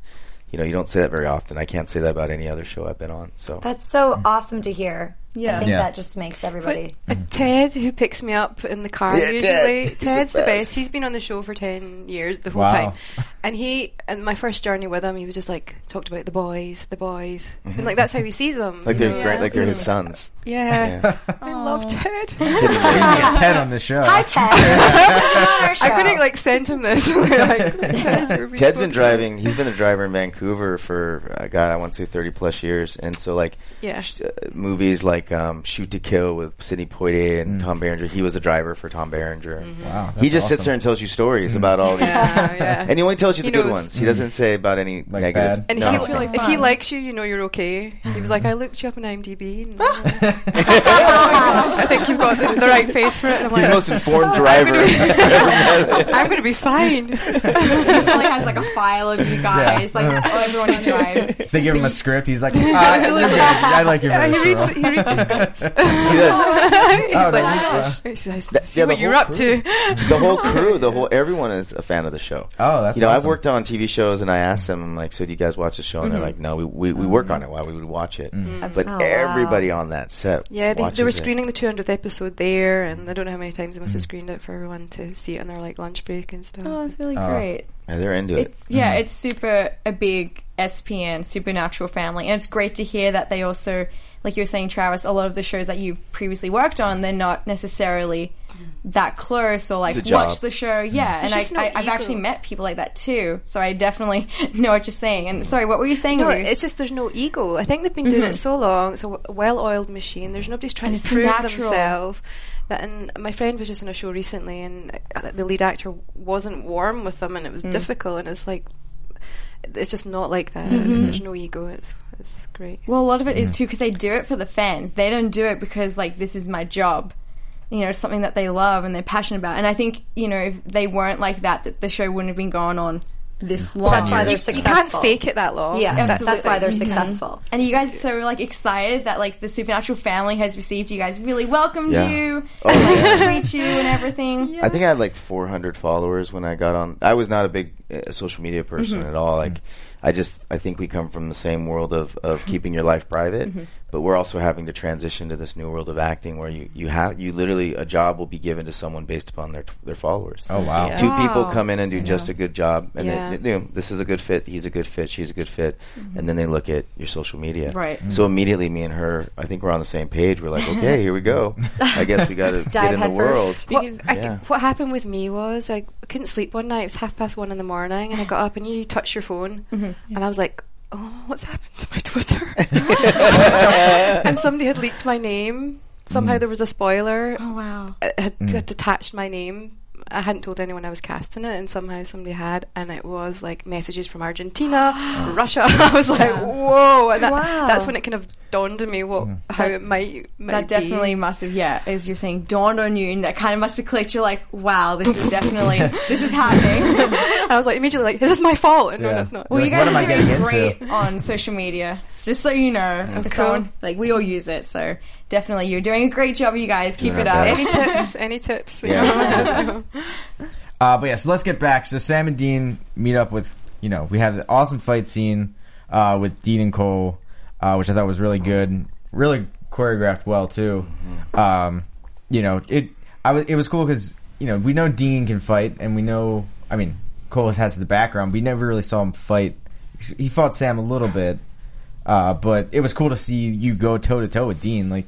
you know you don't say that very often. I can't say that about any other show I've been on. So That's so awesome to hear. Yeah. I think Yeah. that just makes everybody. But uh, Ted, who picks me up in the car Yeah, usually, He's the Ted's the best. best. He's been on the show for ten years, the whole Wow. time. And he, and my first journey with him, he was just like talked about the boys, the boys, and like that's how he sees them. like they're know? great, like they're his sons. yeah. Yeah. I love Ted. We need to get Ted on the show. Hi, Ted. on show. I'm gonna like send him this. like, Ted, you're Ted's supposed been driving. He's been a driver in Vancouver for uh, God, I want to say thirty plus years, and so like Yeah. sh- uh, movies like um, Shoot to Kill with Sidney Poitier and Tom Berenger. He was the driver for Tom Berenger. and Wow, he that's just sits there and tells you stories about all these. Yeah, yeah. And he only tells you He the good knows. ones. He doesn't mm. say about any Like negative. bad? And no. he's really if he likes you, you know you're okay. He was like, mm-hmm. I looked you up on IMDb. And oh I think you've got the, the right face for it. And I'm He's the most informed driver. I'm gonna be fine. He probably has like a file of you guys, like oh, everyone who drives. They give him a script. He's like, ah, you're. I like your Yeah, voice. he reads, he reads the scripts. he does. He's Oh, like, yeah. "I see- I see That- yeah, what you're whole up to. the whole crew, the whole everyone is a fan of the show. Oh, that's you know, I've worked on TV shows, and I asked them, I'm like, so do you guys watch the show? And they're mm-hmm. like, no, we we, we work on it. Why we would watch it? Mm-hmm. But Oh, wow. everybody on that set, Yeah, they, they were it. screening the 200th episode there, and I don't know how many times they must have mm-hmm. screened it for everyone to see it on their like lunch break and stuff. Oh, it's really Oh. great. Yeah, they're into it. It's yeah, it's super a big SPN supernatural family, and it's great to hear that they also, like you were saying, Travis, a lot of the shows that you've previously worked on, they're not necessarily that close or like It's a job. watch the show. Yeah, and I, just no I I've ego. actually met people like that too, so I definitely know what you're saying. And sorry, what were you saying? No, Lou? it's just there's no ego. I think they've been doing it mm-hmm. so long. It's a w- well-oiled machine. There's nobody's trying And to it's prove natural. themselves. That and my friend was just on a show recently, and uh, the lead actor wasn't warm with them, and it was mm. difficult. And it's like it's just not like that. Mm-hmm. There's no ego. It's it's great. Well, a lot of it is too because they do it for the fans. They don't do it because like this is my job. You know, something that they love and they're passionate about. And I think you know if they weren't like that, that the show wouldn't have been going on this long. That's why they're successful. You can't fake it that long. Yeah, that's, Absolutely. that's why they're successful. And you guys so like excited that like the supernatural family has received you guys, really welcomed Yeah. you, Oh, and like yeah. tweet you and everything. I think I had like 400 followers when I got on. I was not a big uh, social media person Mm-hmm. at all. Like, I just I think we come from the same world of Mm-hmm. of keeping your life private, but we're also having to transition to this new world of acting where you you have you literally a job will be given to someone based upon their their followers. Oh wow. Yeah. Two people come in and do just a good job, and Yeah. they, they, you know, this is a good fit. He's a good fit. She's a good fit, mm-hmm. and then they look at your social media. Right. So immediately, me and her, I think we're on the same page. We're like, okay, here we go. I guess we got to get in the world. What, Because- I, what happened with me was I couldn't sleep one night. It was half past one in the morning, and I got up and you touch your phone, mm-hmm. and I was like, "Oh, what's happened to my Twitter?" and somebody had leaked my name. Somehow hmm. there was a spoiler. Oh wow. It had, hmm. had attached my name. I hadn't told anyone I was casting it, and somehow somebody had, and it was like messages from Argentina, Russia. I was like, "Whoa!" And that, Wow. that's when it kind of dawned on me what how it might might that be. definitely must have, yeah, as you're saying, dawned on you, and that kind of must have clicked. You're like, wow, this is definitely, this is happening. I was like immediately like, this "Is this my fault?" And no, Yeah. no, it's not. Well, you Like, what guys are getting doing into? great on social media, just so you know. For Cool. someone, like we all use it, so definitely you're doing a great job. You guys keep Yeah, it up. Any tips? Any tips? Yeah. Uh, but yeah, so let's get back. So Sam and Dean meet up with, you know, we have the awesome fight scene uh, with Dean and Cole, uh, which I thought was really good, really choreographed well too. Um, you know, it I was it was cool because you know we know Dean can fight, and we know, I mean, Cole has the background. We never really saw him fight. He fought Sam a little bit, uh, but it was cool to see you go toe to toe with Dean. Like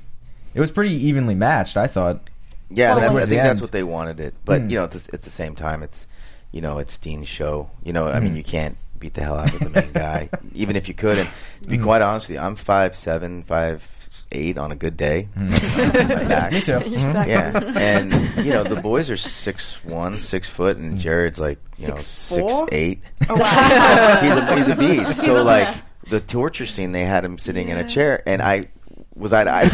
it was pretty evenly matched. I thought. Yeah, Well, that's, I towards the think that's what they wanted it. But Mm. you know, at the, at the same time, it's you know, it's Dean's show. You know, I mean, Mm. you can't beat the hell out of the main guy, even if you could. And to Mm. be quite honest with you, I'm five seven, five eight on a good day. My back. Mm. Me too. You're stuck. Yeah, and you know the boys are six one, six foot, and Jared's like you know six four? eight. Oh, wow. he's a he's a beast. He's so a- like the torture scene, they had him sitting in a chair, and I was I, I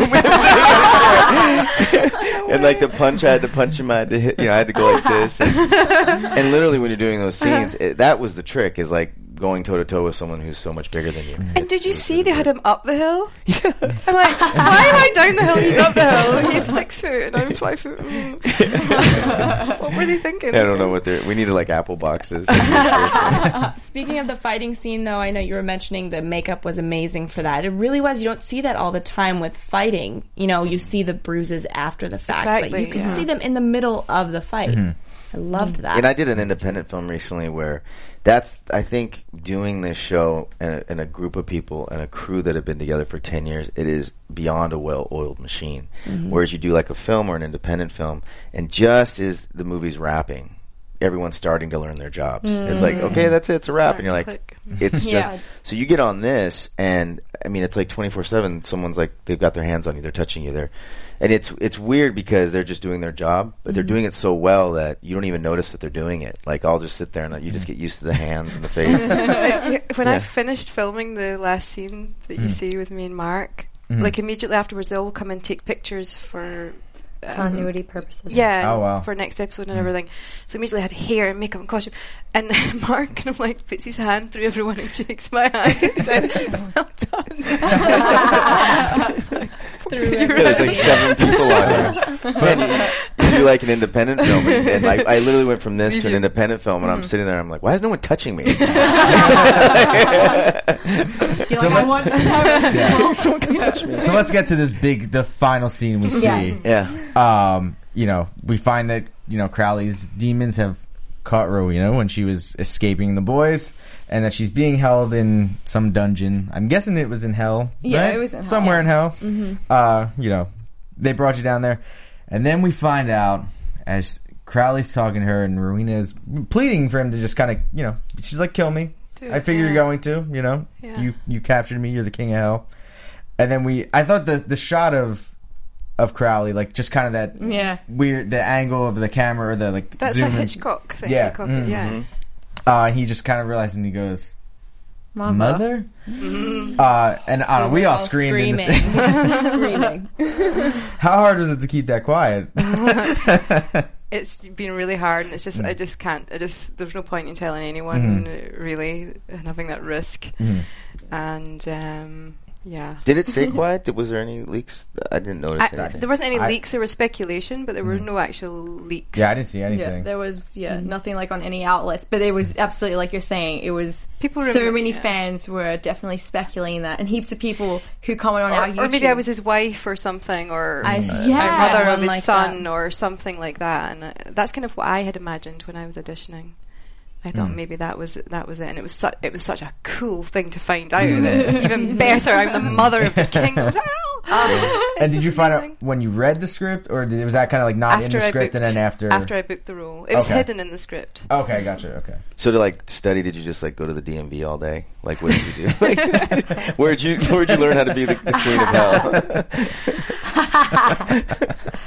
and like the punch, I had to punch him. I had to hit, you know, I had to go like this, and, and literally when you're doing those scenes, uh-huh. it, that was the trick is like going toe to toe with someone who's so much bigger than you. And did you see they had him up the hill? I'm like, why am I down the hill? He's up the hill. He's six foot and I'm five foot. Mm. what were they thinking? I don't know what they're. We needed like apple boxes. Speaking of the fighting scene, though, I know you were mentioning the makeup was amazing for that. It really was. You don't see that all the time with fighting. You know, you see the bruises after the fact, but you can yeah. see them in the middle of the fight. I loved that. And I did an independent film recently where that's I think doing this show and a, and a group of people and a crew that have been together for ten years, it is beyond a well-oiled machine. Mm-hmm. Whereas you do like a film or an independent film, and just as the movie's wrapping, everyone's starting to learn their jobs. It's mm. like okay, that's it, it's a wrap, and you're like, Click. it's just Yeah. so you get on this, and I mean, it's like twenty four seven. Someone's like they've got their hands on you, they're touching you, they're, and it's it's weird because they're just doing their job, but they're mm-hmm. doing it so well that you don't even notice that they're doing it. Like I'll just sit there and you just mm-hmm. get used to the hands and the face. when I finished filming the last scene that you mm. see with me and Mark, mm-hmm. like immediately afterwards, they'll come and take pictures for um, Continuity purposes. Yeah, Oh, wow. for next episode and everything. So immediately I had hair and makeup and costume. And then Mark kind of like puts his hand through everyone and shakes my hand and said, Well done. There's like seven people on here. And you, you do like an independent film, and, and I, I literally went from this to an independent film, and I'm sitting there, I'm like, why is no one touching me? You're So like, I let's- want so Yeah. Someone can touch me. So let's get to this big, the final scene we see. Yes. Yeah. Um, you know, we find that you know Crowley's demons have caught Rowena when she was escaping the boys, and that she's being held in some dungeon. I'm guessing it was in hell. Yeah, right? it was in hell, somewhere yeah. in hell. Uh, you know, they brought you down there, and then we find out as Crowley's talking to her, and Rowena is pleading for him to just kind of, you know, she's like, "Kill me." Do I figure you're going to, you know, Yeah. you you captured me. You're the king of hell. And then we, I thought the the shot of of Crowley, like just kind of that Yeah. weird, the angle of the camera or the like That's zoom a in. Hitchcock thing. Yeah. copied, Mhm. yeah. Uh, and he just kind of realized, and he goes, Mother. "Mother." Mm-hmm. Uh, and I don't know, we all screamed. in screaming, screaming. How hard was it to keep that quiet? It's been really hard, and it's just Mm. I just can't. I just there's no point in telling anyone Mm-hmm. uh, really and having that risk. And um, yeah, Did it stay quiet? Did- Was there any leaks? I didn't notice I, anything. there wasn't any I- leaks. There was speculation, but there were mm-hmm. no actual leaks. yeah, I didn't see anything. Yeah, anything. there was yeah mm-hmm. nothing like on any outlets, but it was mm-hmm. absolutely like you're saying. It was People So remember- many yeah. fans were definitely speculating that, and heaps of people who comment on our Or, YouTube. or maybe I was his wife or something, or I- yeah, mother of his like son, that. or something like that. And uh, that's kind of what I had imagined when I was auditioning. I thought Hmm. maybe that was that was it, and it was su- it was such a cool thing to find out. that even better. I'm the mother of the king. I "Oh." and did you find out when you read the script, or did, was that kind of like not in the I script, booked, and then after? after I booked the role, it was Okay. hidden in the script. Okay, gotcha. Okay. So to like study, did you just like go to the DMV all day? Like what did you do? Like, where'd you where'd you learn how to be the, the queen of hell?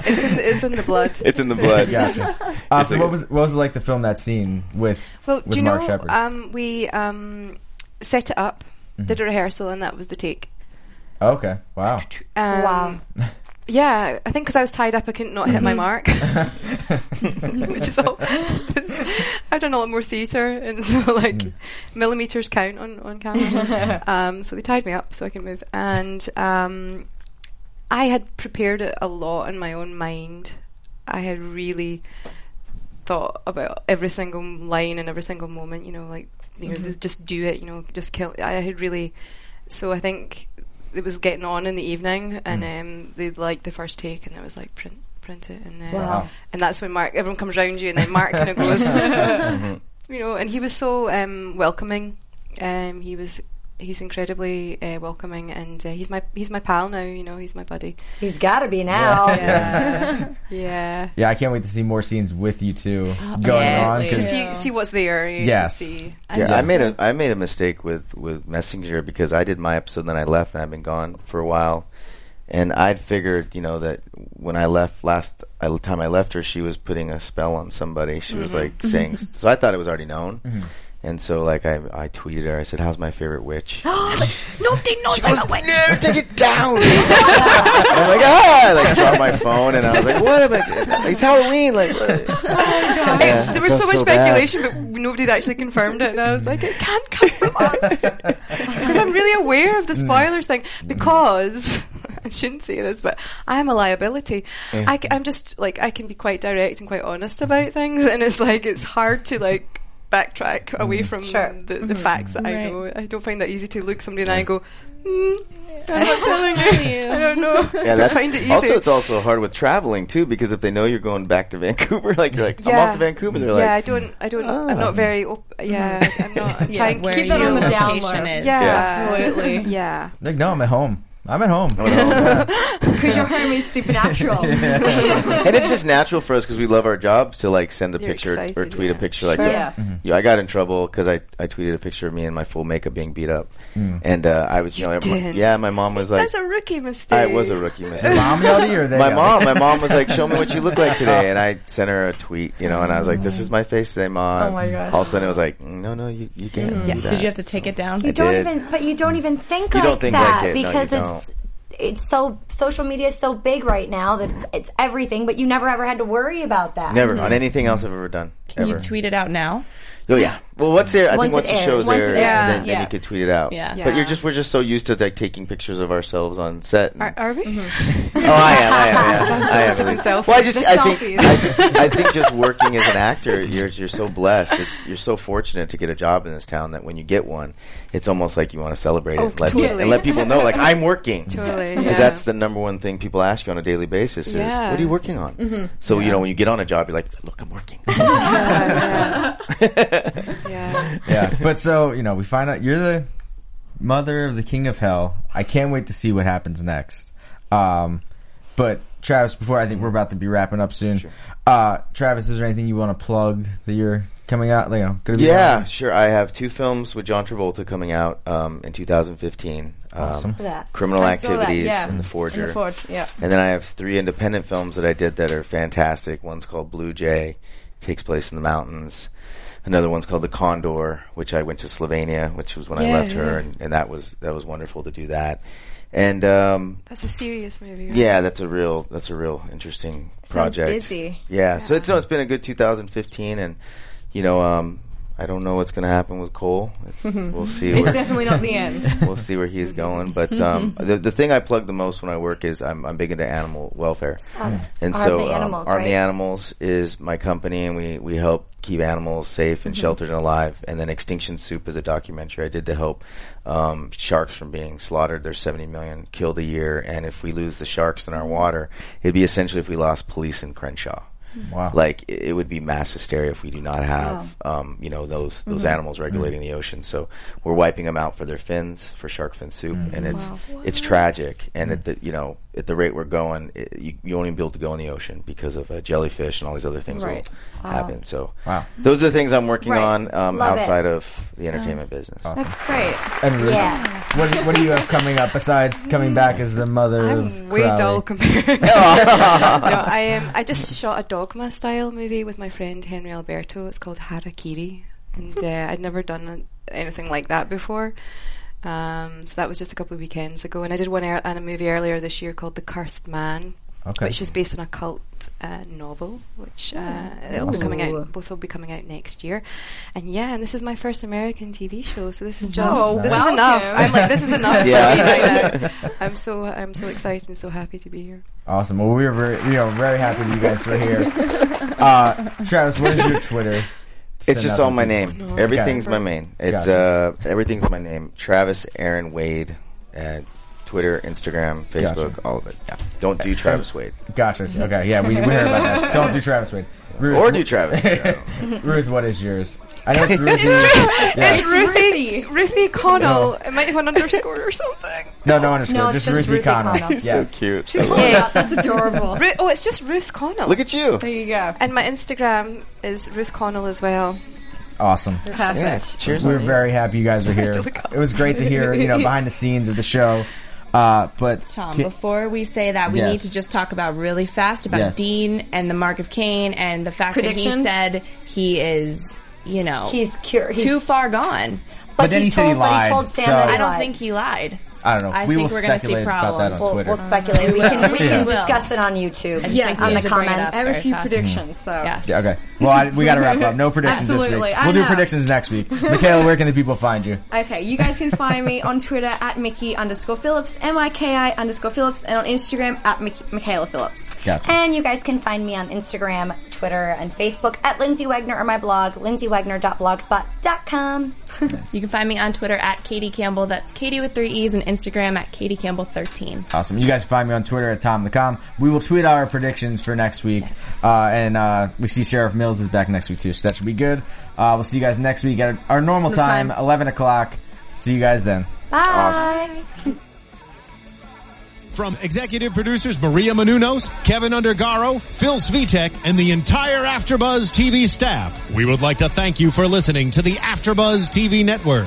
It's in the, it's in the blood. it's in the blood. Gotcha. Uh, so like- what was what was it like to film that scene with Well, with do you Mark know? Um, we um, set it up, Mm-hmm. did a rehearsal, and that was the take. Okay. Wow. Um, Wow. Yeah, I think because I was tied up, I couldn't not hit my mark, which is all. I've done a lot more theatre, and so like millimeters count on on camera. um, so they tied me up so I can move, and um, I had prepared it a lot in my own mind. I had really thought about every single line and every single moment. You know, like you know, just- just do it. You know, just kill. I had really. So I think it was getting on in the evening, and um, they liked the first take, and it was like print, print it, and uh, Wow. and that's when Mark, everyone comes round you, and then Mark kind of goes, you know, and he was so um, welcoming. Um, he was. He's incredibly uh, welcoming, and uh, he's my he's my pal now. You know, he's my buddy. He's got to be now. Yeah, yeah. Yeah, I can't wait to see more scenes with you two going yeah, on. please. 'cause- To see see what's there. you Yes. To see. Yeah, I made a I made a mistake with with Messenger because I did my episode, then I left, and I've been gone for a while. And I'd figured, you know, that when I left last I, time I left her, she was putting a spell on somebody. She was like saying, so I thought it was already known. And so, like, I I tweeted her. I said, "How's my favorite witch?" Nobody knows I'm a witch. no, take it down. and I'm like, ah, I like dropped my phone, and I was like, what am I? It's Halloween, like. what- Yeah, there was so felt much bad. speculation, but nobody had actually confirmed it, and I was like, it can't come from us because I'm really aware of the spoilers thing. Because I shouldn't say this, but I am a liability. I, am just like I can be quite direct and quite honest about things, and it's like it's hard to like backtrack away mm. from Sure. the, the mm-hmm. facts that I know. I don't find that easy to look somebody in the eye and go. Mm, I'm not telling you. I don't know. Yeah, I that's find it easy. also it's also hard with traveling too because if they know you're going back to Vancouver, like you're like, I'm off to Vancouver. They're yeah, like, yeah, I don't, I don't, I'm Oh. not very, op- yeah, mm-hmm. I'm not, I'm Yeah, trying to Keep that on the down location low. is. yeah, Absolutely. yeah. like, no, I'm at home. I'm at home. "Oh. Because your home is supernatural. and it's just natural for us because we love our jobs to like send a You're picture or tweet yeah. a picture like Sure. that. Yeah. Mm-hmm. Yeah, I got in trouble because I, I tweeted a picture of me in my full makeup being beat up, mm. and uh, I was you, know my- did? yeah my mom was like That's a rookie mistake. I was a rookie mistake. Mom yelled or they my mom, my mom was like, "Show me what you look like today," and I sent her a tweet, you know, and I was like, "This is mm. my face today, mom." Oh my gosh. All of a sudden, it was like, "No, no, you, you can't mm. do that." Did you have to take it down? You don't did. even, but you don't even think You like don't think that like it. No, you because don't. it's it's so social media is so big right now that it's, it's everything. But you never ever had to worry about that. Never on mm-hmm. anything else I've ever done. Can ever. you tweet it out now? Oh yeah. Well, what's there? I Once think once it the airs. show's Once it there, airs. then, then Yeah. you could tweet it out. Yeah. But you're just we're just so used to like taking pictures of ourselves on set. Are, are we? Oh, I am. I am. Yeah. I am. Taking selfies. Well, I just The I think. I think I think just working as an actor, you're you're so blessed. It's you're so fortunate to get a job in this town that when you get one, it's almost like you want to celebrate Oh, it, let, totally. and let people know like I'm working. Totally. Because Yeah. that's the number one thing people ask you on a daily basis is, Yeah. what are you working on? So, you know, when you get on a job, you're like, look, I'm working. Yeah. yeah. yeah. But so, you know, we find out you're the mother of the king of hell. I can't wait to see what happens next. Um, but Travis, before I think we're about to be wrapping up soon. Uh, Travis, is there anything you want to plug that you're coming out? You know, gonna be Yeah, on? sure. I have two films with John Travolta coming out um, in 2015. Um, Awesome. That. Criminal I saw that, Activities yeah. and The Forger. In the Forge, yeah. And then I have three independent films that I did that are fantastic. One's called Blue Jay, takes place in the mountains. Another one's called The Condor, which I went to Slovenia, which was when I Yeah, left her, and, and that was that was wonderful to do that. And um, That's a serious movie. Right? yeah, that's a real that's a real interesting project. busy. Yeah, so it's no, it's been a good 2015, and you know, um, I don't know what's going to happen with Cole. It's, we'll see. It's where- definitely not the end. we'll see where he's going. But um, the the thing I plug the most when I work is I'm I'm big into animal welfare, and Arm so the um, Animals, Arm the? Animals is my company, and we we help keep animals safe and sheltered and alive. And then Extinction Soup is a documentary I did to help um, sharks from being slaughtered. There's 70 million killed a year, and if we lose the sharks in our water, it'd be essentially if we lost police in Crenshaw. Wow. Like it it would be mass hysteria if we do not have, oh. um, you know, those those mm-hmm. animals regulating the ocean. So we're wiping them out for their fins, for shark fin soup, mm. and it's it's tragic. And mm. at the you know at the rate we're going, it, you, you won't even be able to go in the ocean because of uh, jellyfish and all these other things Right. will happen. So Wow. those are the things I'm working Right. on um, Love it. outside of the entertainment business. That's great. And Ruth, Yeah. what, do- what do you have coming up besides coming back as the mother I'm of way Crowley? dull compared. no, I um, I just shot a dogma style movie with my friend Henry Alberto. It's called Harakiri, and uh, I'd never done a- anything like that before. Um, so that was just a couple of weekends ago, and I did one er- and a movie earlier this year called The Cursed Man, Okay. which is based on a cult uh, novel, which uh, it'll be coming out. Both will be coming out next year, and yeah, and this is my first American TV show, so this is just Oh, this welcome. is enough. I'm like, this is enough Yeah. for me right now. I'm so I'm so excited and so happy to be here. Awesome. Well, we are very, we are very happy that you guys were here. Uh, Travis, what is your Twitter? It's just all my people. name. Everything's Gotcha. my main. It's Gotcha. uh, everything's my name. Travis Aaron Wade at Twitter, Instagram, Facebook, Gotcha. all of it. Yeah. Don't do Travis Wade Gotcha. Okay. Yeah, we, we heard about that. Don't do Travis Wade. Ruth, or do Travis. Ruth, what is yours? I know it's Ruthie. It's yeah. Ruthie Ruthie Connell. It might have an underscore or something. No, no underscore. No, it's just, just Ruthie Ruthie Connell. Connell. Yes. So cute. Yeah. That's adorable. Ru- oh, it's just Ruth Connell. Look at you. there you go. and my Instagram is Ruth Connell as well. Awesome. Perfect. Yes. Cheers. We're on you. very happy you guys are here. It was great to hear, you know, behind the scenes of the show. Uh, but Tom, Ki- before we say that, we Yes. need to just talk about really fast about Yes. Dean and the Mark of Cain and the fact that he said he is, you know, He's cure. He's, too far gone. But then he said he told, but lied, He told Sam so- that he I don't lied. think he lied. I don't know. I we think will we're gonna see speculate about that on problems. We'll, Twitter. we'll speculate. We can we Yeah. can discuss it on YouTube. I just Yes, think on we the need to bring it comments. up I have a few fast. predictions, so Yes. Yeah, okay. Well, I, we got to wrap up. No predictions this week. Absolutely, We'll do know. predictions next week. Mikaela, where can the people find you? Okay, you guys can find me on Twitter at Mickey underscore Phillips, M I K I underscore Phillips, and on Instagram at Mickey, Mikaela Phillips. Gotcha. And you guys can find me on Instagram, Twitter, and Facebook at Lyndsey Wegner or my blog, lyndseywegner.blogspot.com. You can find me on Twitter at Katie Campbell. That's Katie with three E's, and Instagram at Katie Campbell 13. Awesome. You guys can find me on Twitter at Tom the Com. We will tweet our predictions for next week. Uh, and uh, we see Sheriff Mills is back next week too, so that should be good. Uh, we'll see you guys next week at our normal time, time. 11 o'clock. See you guys then. Bye. From executive producers Maria Menounos, Kevin Undergaro, Phil Svitek, and the entire AfterBuzz TV staff, we would like to thank you for listening to the AfterBuzz TV network.